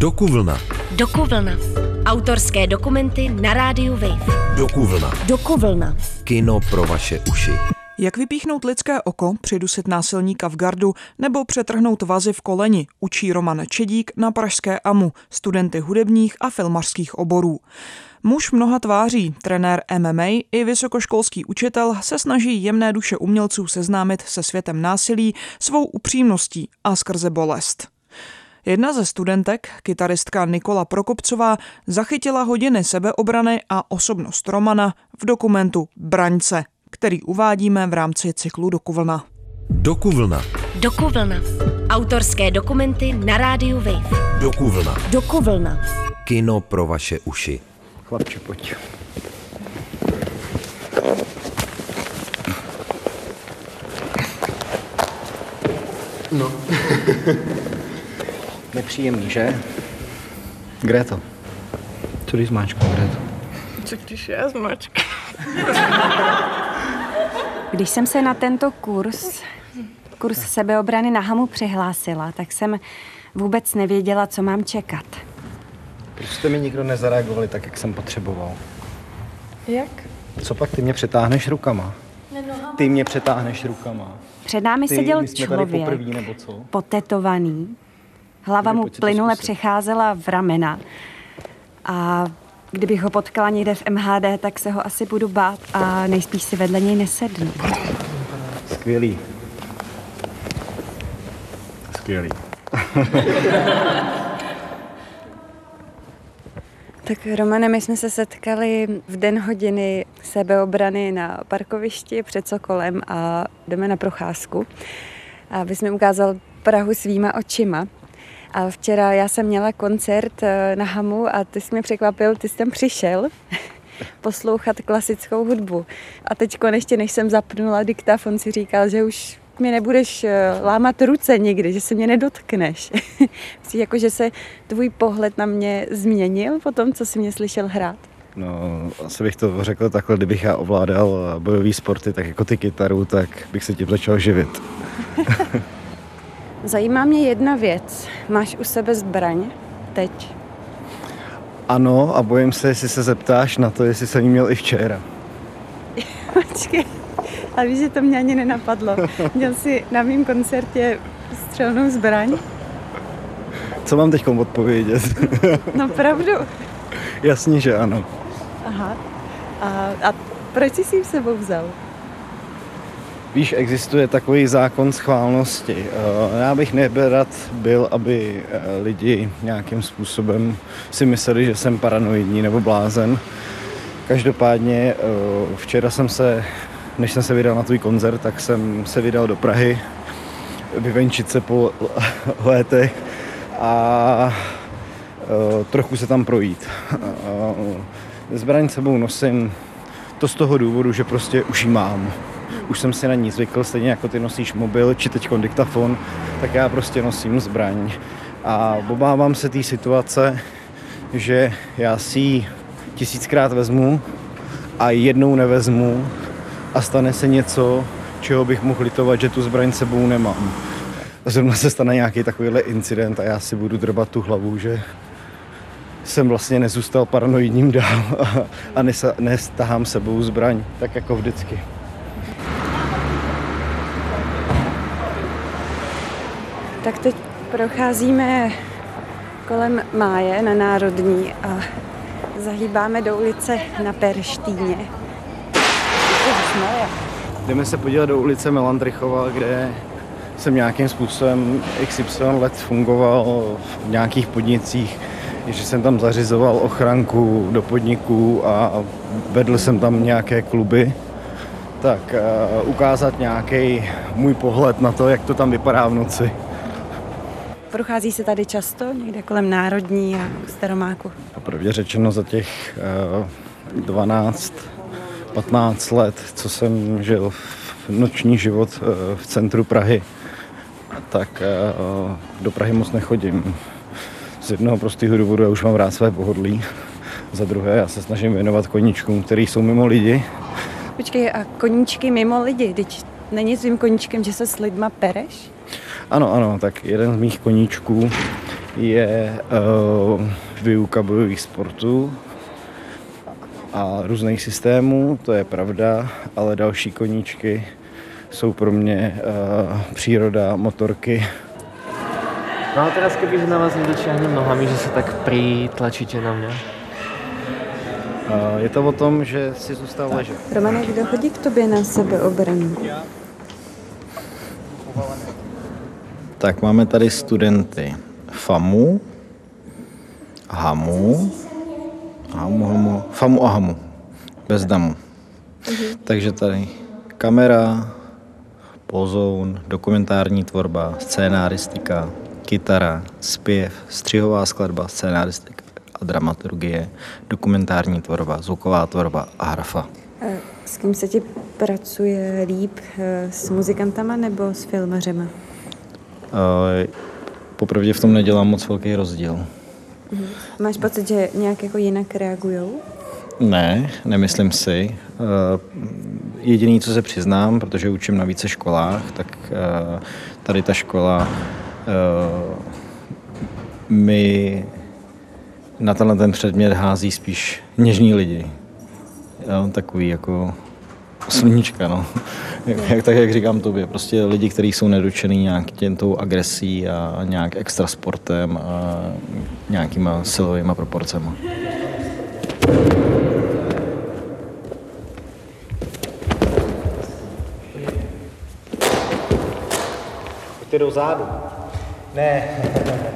Dokuvlna. Dokuvlna. Autorské dokumenty na rádiu Wave. Dokuvlna. Dokuvlna. Kino pro vaše uši. Jak vypíchnout lidské oko, přidusit násilníka v gardu nebo přetrhnout vazy v koleni, učí Roman Čedík na Pražské AMU, studenty hudebních a filmařských oborů. Muž mnoha tváří, trenér MMA i vysokoškolský učitel se snaží jemné duše umělců seznámit se světem násilí svou upřímností a skrze bolest. Jedna ze studentek, kytaristka Nikola Prokopcová, zachytila hodiny sebeobrany a osobnost Romana v dokumentu Braňce, který uvádíme v rámci cyklu Dokuvlna. Dokuvlna. Dokuvlna. Autorské dokumenty na rádiu Wave. Dokuvlna. Dokuvlna. Kino pro vaše uši. Chlapče, pojď. No. Nepříjemný, že? Greto. Co když zmáčknu, Greto? Co když já zmačkám? Když jsem se na tento kurz, kurz sebeobrany na Hamu přihlásila, tak jsem vůbec nevěděla, co mám čekat. Proč jste mi nikdo nezareagovali tak, jak jsem potřeboval? Jak? Co pak ty mě přetáhneš rukama? Ty mě přetáhneš rukama. Před námi Ty, seděl člověk, poprvý, nebo co? potetovaný. Hlava mu plynule přecházela v ramena. A kdybych ho potkala někde v MHD, tak se ho asi budu bát a nejspíš si vedle něj nesednu. Skvělý. Skvělý. Tak Romane, my jsme se setkali v den hodiny sebeobrany na parkovišti před Sokolem a jdeme na procházku. A vy jsi mi ukázal Prahu svýma očima. A včera já jsem měla koncert eh, na Hamu a ty jsi mě překvapil, ty jsi tam přišel poslouchat klasickou hudbu. A teď konečně, než jsem zapnula diktafon, si říkal, že už mi nebudeš eh, lámat ruce nikdy, že se mě nedotkneš. Myslíš, jako, že se tvůj pohled na mě změnil po tom, co jsi mě slyšel hrát? No, asi bych to řekl takhle, kdybych já ovládal bojové sporty, tak jako ty kytaru, tak bych se tím začal živit. Zajímá mě jedna věc. Máš u sebe zbraň? Teď. Ano, a bojím se, jestli se zeptáš na to, jestli jsem ji měl i včera. Počkej. A víš, že to mě ani nenapadlo. Měl jsi na mém koncertě střelnou zbraň? Co mám teď odpovědět? No pravdu. Jasně, že ano. Aha. A, a proč jsi si ji s sebou vzal? Víš, existuje takový zákon schválnosti. Eh, Já bych neberad byl, aby eh, lidi nějakým způsobem si mysleli, že jsem paranoidní nebo blázen. Každopádně eh, včera jsem se, než jsem se vydal na tvůj koncert, tak jsem se vydal do Prahy vyvenčit se po létech a trochu se tam projít. Zbraň sebou nosím to z toho důvodu, že prostě už ji mám. Už jsem si na ní zvykl, stejně jako ty nosíš mobil či teď diktafon, tak já prostě nosím zbraň. A obávám se té situace, že já si ji tisíckrát vezmu a jednou nevezmu a stane se něco, čeho bych mohl litovat, že tu zbraň sebou nemám. Zrovna se stane nějaký takovýhle incident a já si budu drbat tu hlavu, že jsem vlastně nezůstal paranoidním dál a, nestahám sebou zbraň, tak jako vždycky. Tak teď procházíme kolem Máje na Národní a zahýbáme do ulice na Perštíně. Jdeme se podívat do ulice Melandrychova, kde jsem nějakým způsobem XY let fungoval v nějakých podnicích, že jsem tam zařizoval ochranku do podniků a vedl jsem tam nějaké kluby. Tak uh, ukázat nějaký můj pohled na to, jak to tam vypadá v noci. Prochází se tady často, někde kolem Národní a Staromáku. Popravdě řečeno za těch uh, 12, 15 let, co jsem žil v noční život uh, v centru Prahy, tak uh, do Prahy moc nechodím. Z jednoho prostého důvodu já už mám rád své pohodlí. Za druhé, já se snažím věnovat koníčkům, který jsou mimo lidi. Počkej, a koníčky mimo lidi, teď není svým koníčkem, že se s lidma pereš? Ano, ano, tak jeden z mých koníčků je uh, výuka bojových sportů a různých systémů, to je pravda, ale další koníčky jsou pro mě uh, příroda, motorky. No a teraz keby na vás nedočiahnem nohami, že se tak pritlačíte na mě. Uh, je to o tom, že si zůstal ležet. Romane, kdo chodí k tobě na sebeobranu? Tak máme tady studenty FAMu, HAMu, HAMu, HAMu, FAMu a HAMu, bez DAMu. Takže tady kamera, pozoun, dokumentární tvorba, scénáristika, kytara, zpěv, střihová skladba, scénáristika a dramaturgie, dokumentární tvorba, zvuková tvorba a hrafa. Eh, S kým se ti pracuje líp? eh, S muzikantama nebo s filmařema? Eh, Popravdě v tom nedělám moc velký rozdíl. Máš pocit, že nějak jako jinak reagujou? Ne, nemyslím si. Eh, Jediný, co se přiznám, protože učím na více školách, tak eh, tady ta škola mi na tenhle ten předmět hází spíš něžní lidi. Jo, takový jako sluníčka, no. Jak, tak, jak říkám tobě, prostě lidi, kteří jsou nedočený nějak těm tou agresí a nějak extra sportem a nějakýma silovými proporcemi. Pojďte do zádu. Ne.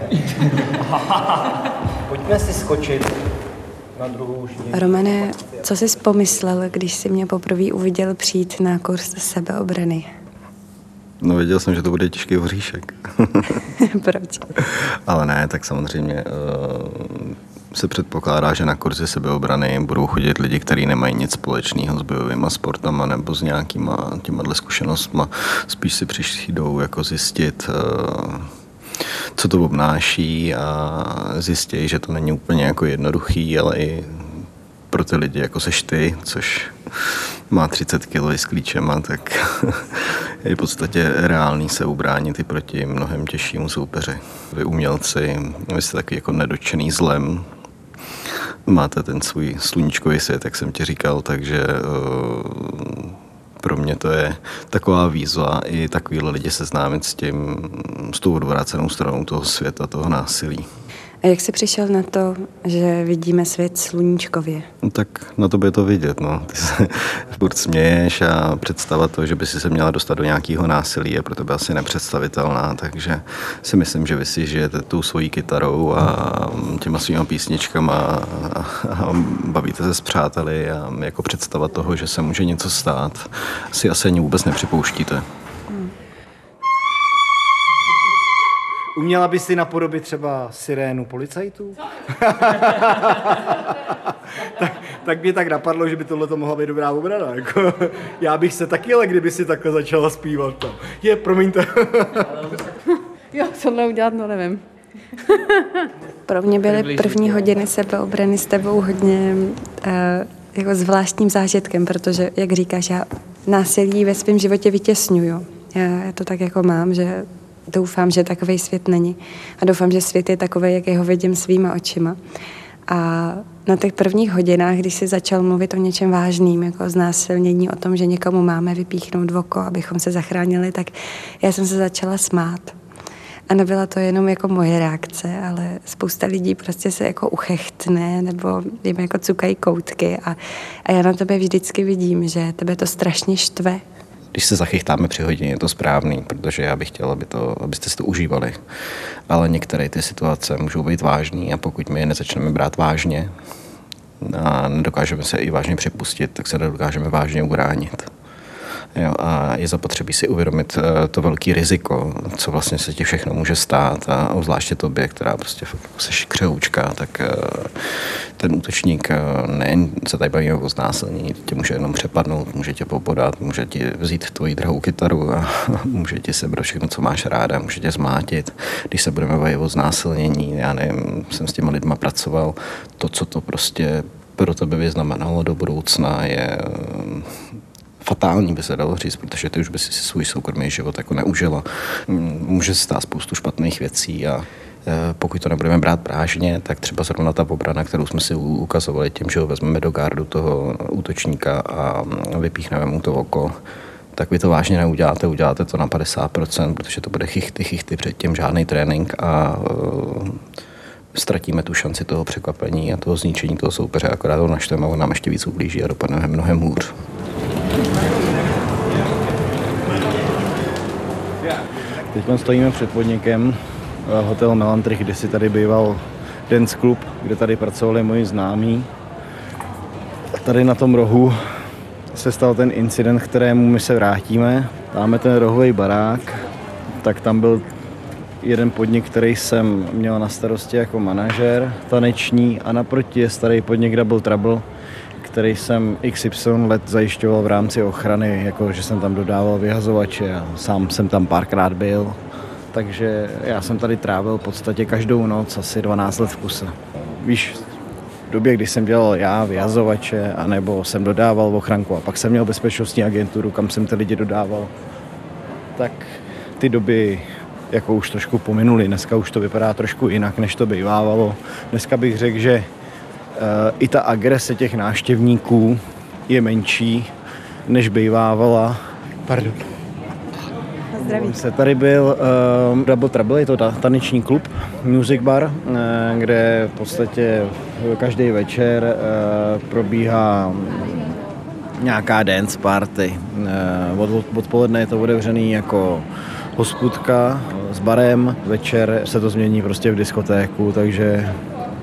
Pojďme si skočit. Romane, co jsi pomyslel, když jsi mě poprvé uviděl přijít na kurz sebeobrany? No věděl jsem, že to bude těžký hoříšek. Proč? Ale ne, tak samozřejmě eh, se předpokládá, že na kurzy sebeobrany budou chodit lidi, kteří nemají nic společného s bojovými sportama nebo s nějakýma těma zkušenostma. Spíš si přijdou jako zjistit, eh, co to obnáší a zjistějí, že to není úplně jako jednoduchý, ale i pro ty lidi, jako seš ty, což má 30 kg s klíčema, tak je v podstatě reálný se ubránit i proti mnohem těžšímu soupeři. Vy umělci, vy jste taky jako nedočený zlem, máte ten svůj sluníčkový svět, jak jsem ti říkal, takže eh, pro mě to je taková výzva i takovýhle lidi seznámit s tím, s tou odvrácenou stranou toho světa, toho násilí. A jak jsi přišel na to, že vidíme svět sluníčkově? No tak na to je to vidět, no. Ty se furt směješ a představa to, že by si se měla dostat do nějakého násilí je pro tebe asi nepředstavitelná, takže si myslím, že vy si žijete tou svojí kytarou a těma svýma písničkama a, a bavíte se s přáteli a jako představa toho, že se může něco stát, si asi ani vůbec nepřipouštíte. Uměla by si napodobit třeba sirénu policajtů? tak, tak mě tak napadlo, že by tohle to mohla být dobrá obrana. Jako, já bych se taky, ale kdyby si takhle začala zpívat. Tam. Je, promiňte. Jo, tohle udělat, no nevím. Pro mě byly první hodiny sebeobrany s tebou hodně uh, jako zvláštním zážitkem, protože, jak říkáš, já násilí ve svém životě vytěsňuju. Já, já to tak jako mám, že doufám, že takový svět není. A doufám, že svět je takový, jak ho vidím svýma očima. A na těch prvních hodinách, když si začal mluvit o něčem vážným, jako znásilnění, o tom, že někomu máme vypíchnout oko, abychom se zachránili, tak já jsem se začala smát. A nebyla to jenom jako moje reakce, ale spousta lidí prostě se jako uchechtne nebo jim jako cukají koutky a, a já na tebe vždycky vidím, že tebe to strašně štve. Když se zachychtáme při hodině, je to správný, protože já bych chtěl, aby to, abyste si to užívali. Ale některé ty situace můžou být vážné a pokud my je nezačneme brát vážně a nedokážeme se i vážně připustit, tak se nedokážeme vážně ubránit. Jo, a je zapotřebí si uvědomit eh, to velký riziko, co vlastně se ti všechno může stát a obzvláště tobě, která prostě jsi křehoučka, tak eh, ten útočník eh, nejen se tady baví o znásilnění, tě může jenom přepadnout, může tě popodat, může ti vzít tvoji drahou kytaru a může ti sebrat všechno, co máš ráda, může tě zmátit. Když se budeme bavit o znásilnění, já nevím, jsem s těma lidma pracoval, to, co to prostě pro tebe vyznamenalo do budoucna, je fatální, by se dalo říct, protože ty už by si svůj soukromý život jako neužila. Mm, Může se stát spoustu špatných věcí a pokud to nebudeme brát vážně, tak třeba zrovna ta obrana, kterou jsme si ukazovali tím, že ho vezmeme do gardu toho útočníka a vypíchneme mu to oko, tak vy to vážně neuděláte, uděláte to na 50%, protože to bude chichty, chichty předtím, žádný trénink a uh, ztratíme tu šanci toho překvapení a toho zničení toho soupeře, akorát ho naštveme, on nám ještě víc ublíží a dopadneme mnohem hůř. Teď stojíme před podnikem eh, hotel Melantrich, kde si tady býval dance club, kde tady pracovali moji známí. Tady na tom rohu se stal ten incident, kterému my se vrátíme. Máme ten rohový barák, tak tam byl jeden podnik, který jsem měl na starosti jako manažer taneční a naproti je starý podnik Double Trouble, který jsem XY let zajišťoval v rámci ochrany, jako že jsem tam dodával vyhazovače a sám jsem tam párkrát byl. Takže já jsem tady trávil v podstatě každou noc asi 12 let v kuse. Víš, v době, kdy jsem dělal já vyhazovače, anebo jsem dodával ochranku a pak jsem měl bezpečnostní agenturu, kam jsem ty lidi dodával, tak ty doby jako už trošku pominuli. Dneska už to vypadá trošku jinak, než to bývávalo. Dneska bych řekl, že uh, i ta agrese těch náštěvníků je menší, než bývávala. Pardon. Zdraví. Se tady byl uh, Double Trouble, je to ta, taneční klub, music bar, uh, kde v podstatě každý večer uh, probíhá nějaká dance party. Uh, od, odpoledne je to otevřený jako hospudka s barem, večer se to změní prostě v diskotéku, takže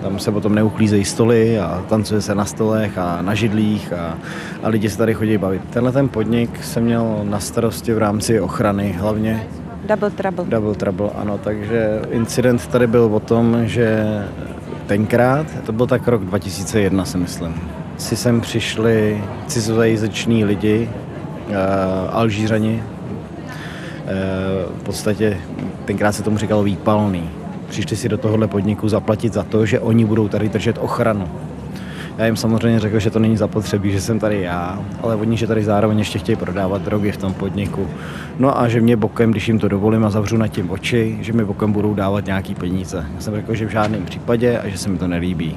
tam se potom neuklízejí stoly a tancuje se na stolech a na židlích a, a lidi se tady chodí bavit. Tenhle ten podnik jsem měl na starosti v rámci ochrany hlavně. Double Trouble. Double Trouble, ano, takže incident tady byl o tom, že tenkrát, to byl tak rok 2001 si myslím, si sem přišli cizojazyční lidi, uh, Alžířani, v podstatě tenkrát se tomu říkalo výpalný. Přišli si do tohohle podniku zaplatit za to, že oni budou tady držet ochranu. Já jim samozřejmě řekl, že to není zapotřebí, že jsem tady já, ale oni, že tady zároveň ještě chtějí prodávat drogy v tom podniku. No a že mě bokem, když jim to dovolím a zavřu na tím oči, že mi bokem budou dávat nějaký peníze. Já jsem řekl, že v žádném případě a že se mi to nelíbí.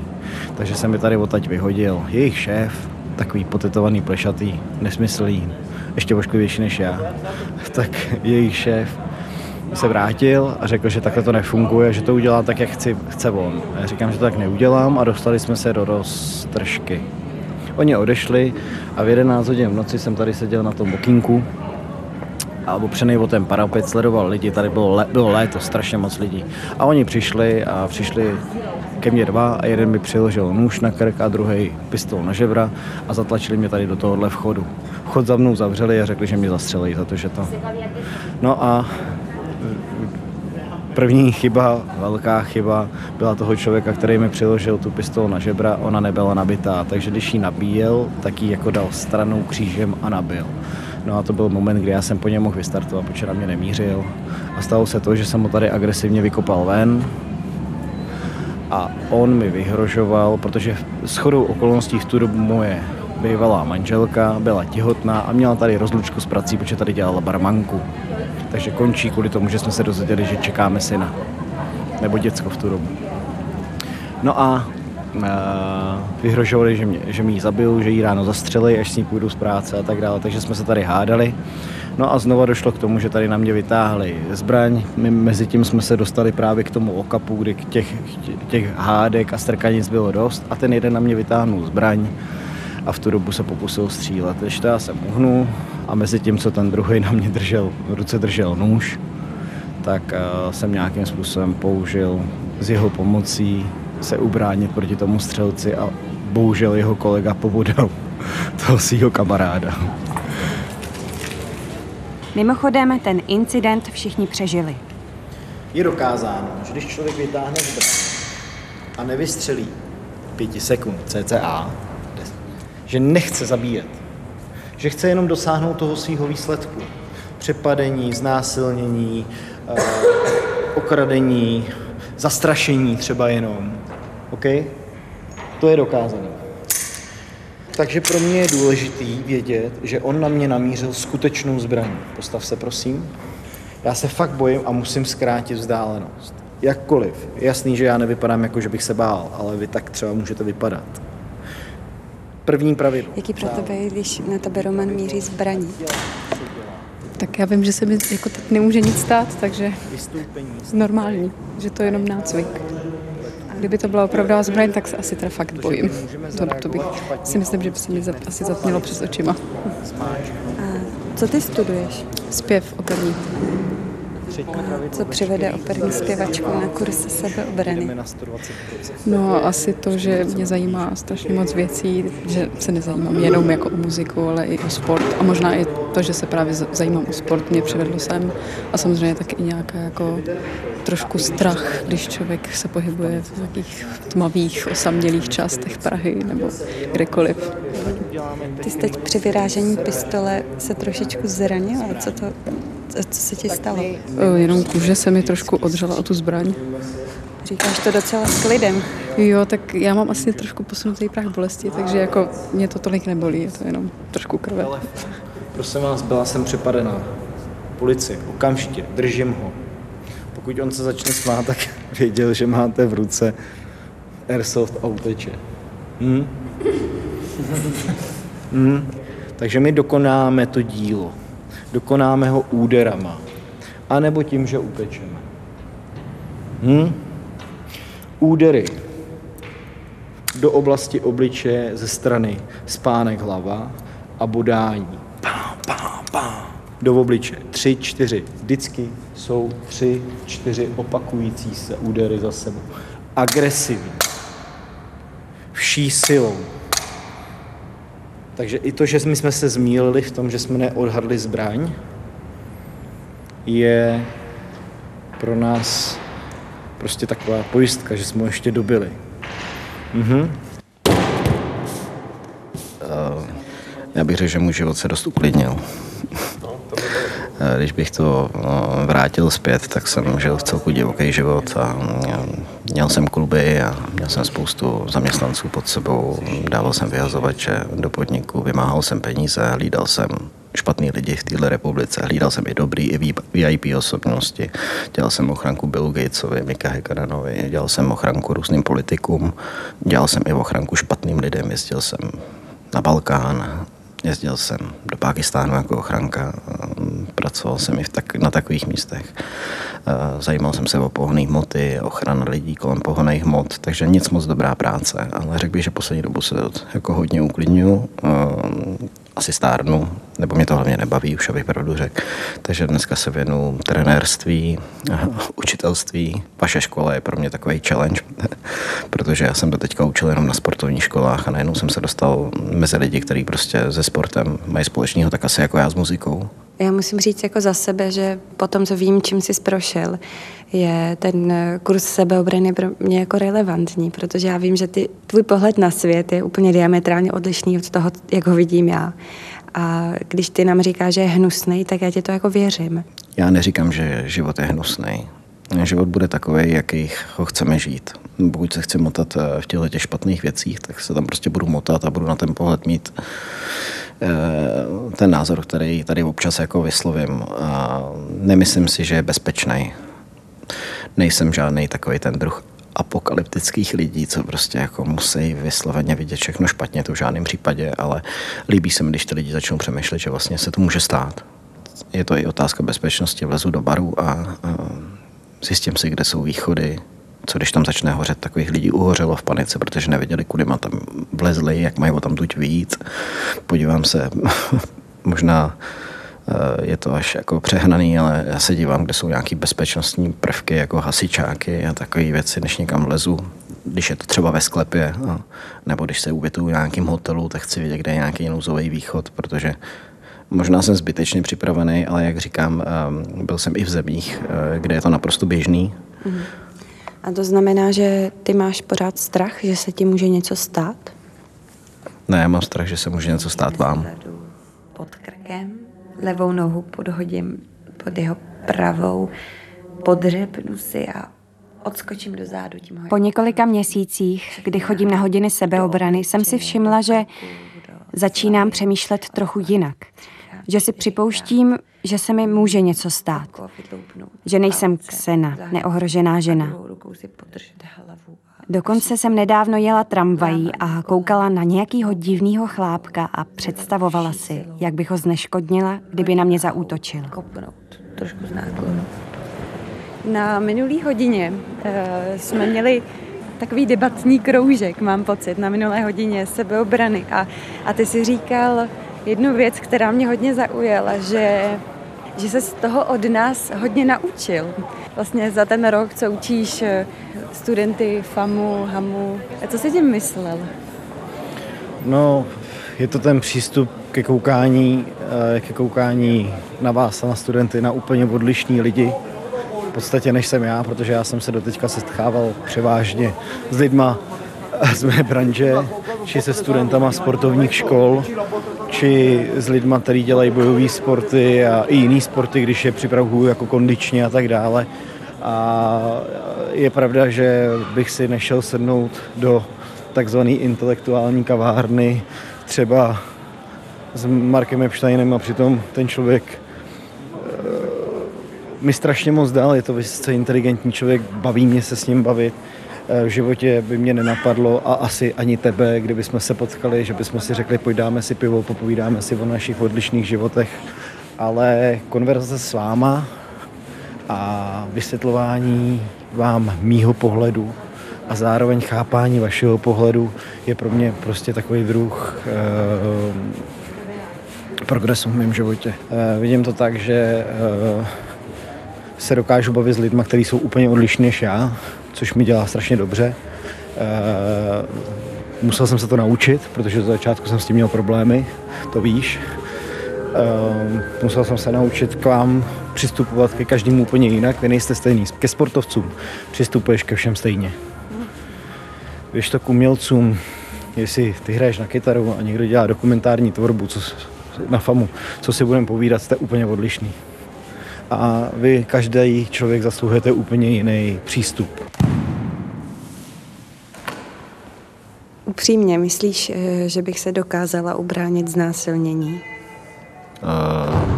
Takže jsem mi tady odtaď vyhodil. Jejich šéf, takový potetovaný plešatý, nesmyslný, ještě ošklivější než já, tak jejich šéf se vrátil a řekl, že takhle to nefunguje, že to udělá tak, jak chci, chce on. A já říkám, že to tak neudělám a dostali jsme se do roztržky. Oni odešli a v 11 hodin v noci jsem tady seděl na tom okínku a opřený o ten parapet sledoval lidi, tady bylo, le, bylo léto, strašně moc lidí. A oni přišli a přišli ke mně dva a jeden mi přiložil nůž na krk a druhý pistol na žebra a zatlačili mě tady do tohohle vchodu. Vchod za mnou zavřeli a řekli, že mě zastřelí za to, že to... No a první chyba, velká chyba, byla toho člověka, který mi přiložil tu pistolu na žebra, ona nebyla nabitá, takže když ji nabíjel, tak ji jako dal stranou křížem a nabil. No a to byl moment, kdy já jsem po něm mohl vystartovat, protože na mě nemířil. A stalo se to, že jsem ho tady agresivně vykopal ven, a on mi vyhrožoval, protože s chodou okolností v tu dobu moje bývalá manželka byla těhotná a měla tady rozlučku s prací, protože tady dělala barmanku. Takže končí kvůli tomu, že jsme se dozvěděli, že čekáme syna. Nebo děcko v tu dobu. No a uh, vyhrožovali, že, mě, že ji zabiju, že ji ráno zastřelí, až s ní půjdu z práce a tak dále. Takže jsme se tady hádali. No a znova došlo k tomu, že tady na mě vytáhli zbraň. My mezi tím jsme se dostali právě k tomu okapu, kdy těch, těch hádek a strkanic bylo dost a ten jeden na mě vytáhnul zbraň a v tu dobu se pokusil střílet. Ještě já jsem uhnul a mezi tím, co ten druhý na mě držel, v ruce držel nůž, tak uh, jsem nějakým způsobem použil s jeho pomocí se ubránit proti tomu střelci a bohužel jeho kolega pobodal toho svého kamaráda. Mimochodem, ten incident všichni přežili. Je dokázáno, že když člověk vytáhne zbraň a nevystřelí pěti sekund cca, že nechce zabíjet, že chce jenom dosáhnout toho svého výsledku. Přepadení, znásilnění, uh, okradení, zastrašení třeba jenom. OK? To je dokázané. Takže pro mě je důležitý vědět, že on na mě namířil skutečnou zbraň. Postav se, prosím. Já se fakt bojím a musím zkrátit vzdálenost. Jakkoliv. Jasný, že já nevypadám jako, že bych se bál, ale vy tak třeba můžete vypadat. První pravidlo. Jaký pro tebe je, když na tebe Roman míří zbraní? Tak já vím, že se mi jako teď nemůže nic stát, takže normální, že to je jenom nácvik. Kdyby to byla opravdová zbraň, tak se asi teda fakt bojím. To, to bych si myslím, že by se mi zap, asi zatmělo přes očima. A co ty studuješ? Zpěv operní. A co přivede operní zpěvačku na kurz sebeobrany? No asi to, že mě zajímá strašně moc věcí, že se nezajímám jenom jako o muziku, ale i o sport. A možná i to, že se právě zajímám o sport, mě přivedlo sem. A samozřejmě taky i nějaká jako trošku strach, když člověk se pohybuje v nějakých tmavých, osamělých částech Prahy nebo kdekoliv. Ty jsi teď při vyrážení pistole se trošičku zranila. Co to, co se ti stalo? Jenom kůže se mi trošku odřela o tu zbraň. Říkáš to docela s klidem. Jo, tak já mám asi trošku posunutý prach bolesti, takže jako mě to tolik nebolí, je to jenom trošku krve. Prosím vás, byla jsem přepadená. Policii, okamžitě, držím ho. Pokud on se začne smát, tak věděl, že máte v ruce airsoft a uteče. Hm? hm? Takže my dokonáme to dílo. Dokonáme ho úderama. A nebo tím, že utečeme. Hm? Údery do oblasti obličeje ze strany spánek hlava a bodání. Pám, pám. Do obličeje. Tři, čtyři. Vždycky jsou tři, čtyři opakující se údery za sebou. Agresivní. Vší silou. Takže i to, že my jsme se zmílili v tom, že jsme neodhadli zbraň, je pro nás prostě taková pojistka, že jsme ho ještě dobili. Mhm. Uh, já bych řekl, že můj život se dost uklidnil. Když bych to vrátil zpět, tak jsem žil v celku divoký život a měl jsem kluby a měl jsem spoustu zaměstnanců pod sebou, dával jsem vyhazovače do podniku, vymáhal jsem peníze, hlídal jsem špatný lidi v této republice. Hlídal jsem i dobrý, i VIP osobnosti. Dělal jsem ochranku Billu Gatesovi, Mika Hekaranovi, dělal jsem ochranku různým politikům, dělal jsem i ochranku špatným lidem, jezdil jsem na Balkán, jezdil jsem do Pákistánu jako ochranka, pracoval jsem i v tak, na takových místech. Zajímal jsem se o pohonné hmoty, ochrana lidí kolem pohonných hmot, takže nic moc dobrá práce, ale řekl bych, že poslední dobu se jako hodně uklidňuji asi stárnu, nebo mě to hlavně nebaví, už abych pravdu řekl. Takže dneska se věnu trenérství, učitelství. Vaše škola je pro mě takový challenge, protože já jsem do teďka učil jenom na sportovních školách a najednou jsem se dostal mezi lidi, kteří prostě se sportem mají společného tak asi jako já s muzikou. Já musím říct jako za sebe, že po tom, co vím, čím jsi prošel, je ten kurz sebeobrany pro mě jako relevantní, protože já vím, že ty, tvůj pohled na svět je úplně diametrálně odlišný od toho, jak ho vidím já. A když ty nám říkáš, že je hnusný, tak já ti to jako věřím. Já neříkám, že život je hnusný. Život bude takový, jaký ho chceme žít. Pokud se chci motat eh, v těchto těch špatných věcích, tak se tam prostě budu motat a budu na ten pohled mít eh, ten názor, který tady občas jako vyslovím. A nemyslím si, že je bezpečný. Nejsem žádný takový ten druh apokalyptických lidí, co prostě jako musí vysloveně vidět všechno špatně, to v žádném případě, ale líbí se mi, když ty lidi začnou přemýšlet, že vlastně se to může stát. Je to i otázka bezpečnosti, vlezu do baru a, a zjistím si, kde jsou východy, co když tam začne hořet, takových lidí uhořelo v panice, protože nevěděli, kudy má tam vlezli, jak mají o tam tuď víc. Podívám se, možná je to až jako přehnaný, ale já se dívám, kde jsou nějaké bezpečnostní prvky, jako hasičáky a takové věci, než někam vlezu. Když je to třeba ve sklepě, no, nebo když se ubytuju v nějakém hotelu, tak chci vědět, kde je nějaký nouzový východ, protože možná jsem zbytečně připravený, ale jak říkám, ehm, byl jsem i v zemích, eh, kde je to naprosto běžný. Mhm. A to znamená, že ty máš pořád strach, že se ti může něco stát? Ne, já mám strach, že se může něco stát vám. Pod krkem levou nohu podhodím pod jeho pravou, podřepnu si a odskočím do zádu tím Po několika měsících, kdy chodím na hodiny sebeobrany, jsem si všimla, že začínám přemýšlet trochu jinak. že si připouštím, že se mi může něco stát. Že nejsem ksena, neohrožená žena. Dokonce jsem nedávno jela tramvají a koukala na nějakýho divného chlápka a představovala si, jak bych ho zneškodnila, kdyby na mě zaútočil. Trošku z náklonu. Na minulý hodině uh, jsme měli takový debatní kroužek, mám pocit, na minulé hodině sebeobrany. A, a ty si říkal jednu věc, která mě hodně zaujala, že, že se z toho od nás hodně naučil. Vlastně za ten rok, co učíš eh, studenty FAMu, HAMu. A co jsi tím myslel? No, je to ten přístup ke koukání, eh, ke koukání na vás a na studenty, na úplně odlišní lidi, podstatě než jsem já, protože já jsem se doteďka setkával převážně s lidma z mé branže, či se studentama sportovních škol, či s lidma, kteří dělají bojové sporty a i jiné sporty, když je připravuju jako kondičně a tak dále. A je pravda, že bych si nešel sednout do takzvané intelektuální kavárny, třeba s Markem Epsteinem a přitom ten člověk mi strašně moc dal, je to vysoce inteligentní člověk, baví mě se s ním bavit. Eh, v životě by mě nenapadlo a asi ani tebe, kdyby jsme se potkali, že bychom si řekli, pojď dáme si pivo, popovídáme si o našich odlišných životech. Ale konverzace s váma a vysvětlování vám mýho pohledu a zároveň chápání vašeho pohledu je pro mě prostě takový druh eh, progresu v mém životě. Eh, vidím to tak, že eh, se dokážu bavit s lidmi, kteří jsou úplně odlišní než já, což mi dělá strašně dobře. E, musel jsem se to naučit, protože za začátku jsem s tím měl problémy, to víš. E, musel jsem se naučit k vám přistupovat ke každému úplně jinak, vy nejste stejný. Ke sportovcům přistupuješ ke všem stejně. Když to k umělcům, jestli ty hraješ na kytaru a někdo dělá dokumentární tvorbu co, na famu, co si budeme povídat, jste úplně odlišný a vy každý člověk zasluhujete úplně jiný přístup. Upřímně, myslíš, eh, že bych se dokázala ubránit znásilnění? Uh,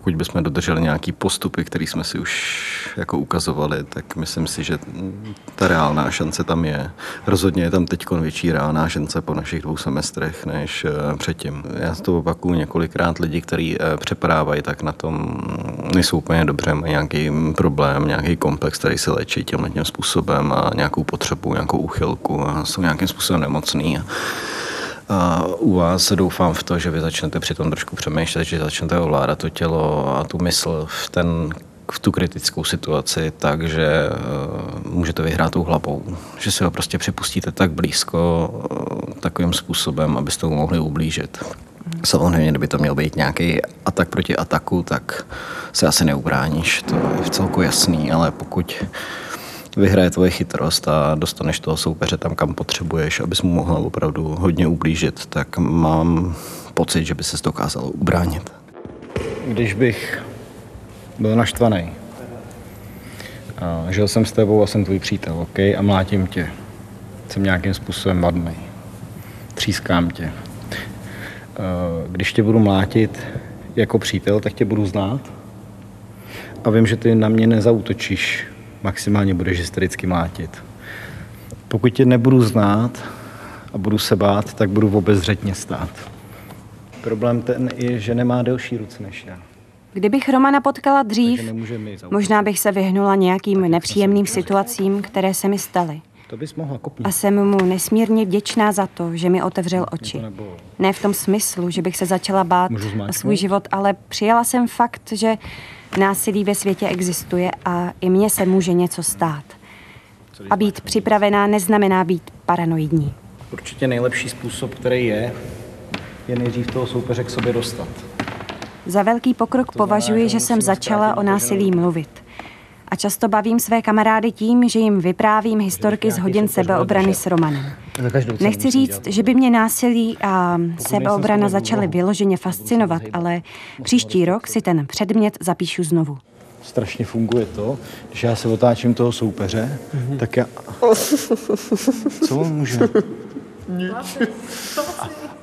pokud bychom dodrželi nějaký postupy, které jsme si už jako ukazovali, tak myslím si, že ta reálná šance tam je. Rozhodně je tam teď větší reálná šance po našich dvou semestrech než eh, předtím. Já to opakuju několikrát, lidi, kteří eh, přepadávají, tak na tom nejsou úplně dobře, mají nějaký problém, nějaký komplex, který se léčí tímhle tím způsobem a nějakou potřebu, nějakou úchylku a jsou nějakým způsobem nemocný. A u vás doufám v to, že vy začnete přitom trošku přemýšlet, že začnete ovládat to tělo a tu mysl v ten v tu kritickou situaci tak, že eh, můžete vyhrát tou hlavou. Že si ho prostě připustíte tak blízko eh, takovým způsobem, abyste mu mohli ublížit. Samozřejmě, kdyby to měl být nějaký atak proti ataku, tak se asi neubráníš, to je v celku jasný, ale pokud vyhraje tvoje chytrost a dostaneš toho soupeře tam, kam potřebuješ, abys mu mohl opravdu hodně ublížit, tak mám pocit, že by se dokázalo ubránit. Když bych byl naštvaný, žil jsem s tebou a jsem tvůj přítel, OK, a mlátím tě. Jsem nějakým způsobem vadný. Třískám tě. Když tě budu mlátit jako přítel, tak tě budu znát a vím, že ty na mě nezautočíš maximálně budeš hystericky mlátit. Pokud tě nebudu znát a budu se bát, tak budu obezřetně stát. Problém ten je, že nemá delší ruce než já. Kdybych Romana potkala dřív, možná bych se vyhnula nějakým nepříjemným situacím, které se mi staly. To bys mohla kopnout. A jsem mu nesmírně vděčná za to, že mi otevřel oči. Ne v tom smyslu, že bych se začala bát o svůj život, ale přijala jsem fakt, že Násilí ve světě existuje a i mně se může něco stát. A být připravená neznamená být paranoidní. Určitě nejlepší způsob, který je, je nejdřív toho soupeře k sobě dostat. Za velký pokrok považuji, že jsem začala o násilí mluvit a často bavím své kamarády tím, že jim vyprávím historky z hodin sebeobrany s Romanem. Nechci říct, že by mě násilí a sebeobrana začaly vyloženě fascinovat, ale příští rok si ten předmět zapíšu znovu. Strašně funguje to, když já se otáčím toho soupeře, mm-hmm. tak já... Co on může?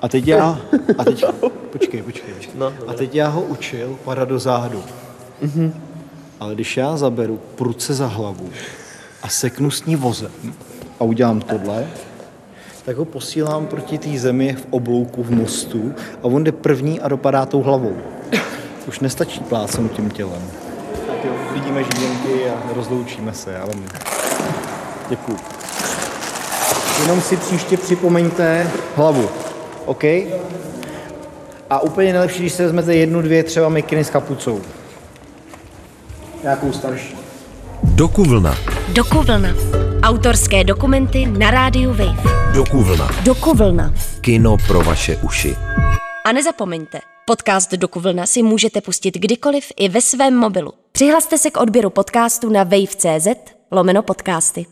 A teď já, a teď, počkej, počkej, počkej. No, a teď já ho učil padat do zádu. Mm-hmm. Ale když já zaberu pruce za hlavu a seknu s ní vozem a udělám tohle, tak ho posílám proti té zemi v oblouku v mostu a on jde první a dopadá tou hlavou. Už nestačí plácnout tím tělem. Tak jo, vidíme živěnky a rozloučíme se. Vám děkuju. Jenom si příště připomeňte hlavu. OK? A úplně nejlepší, když si vezmete jednu, dvě třeba mikiny s kapucou. Nějakou starší. Dokuvlna. Dokuvlna. Autorské dokumenty na rádiu Wave. Dokuvlna. Dokuvlna. Kino pro vaše uši. A nezapomeňte, podcast Dokuvlna si můžete pustit kdykoliv i ve svém mobilu. Přihlaste se k odběru podcastu na wave.cz lomeno podcasty.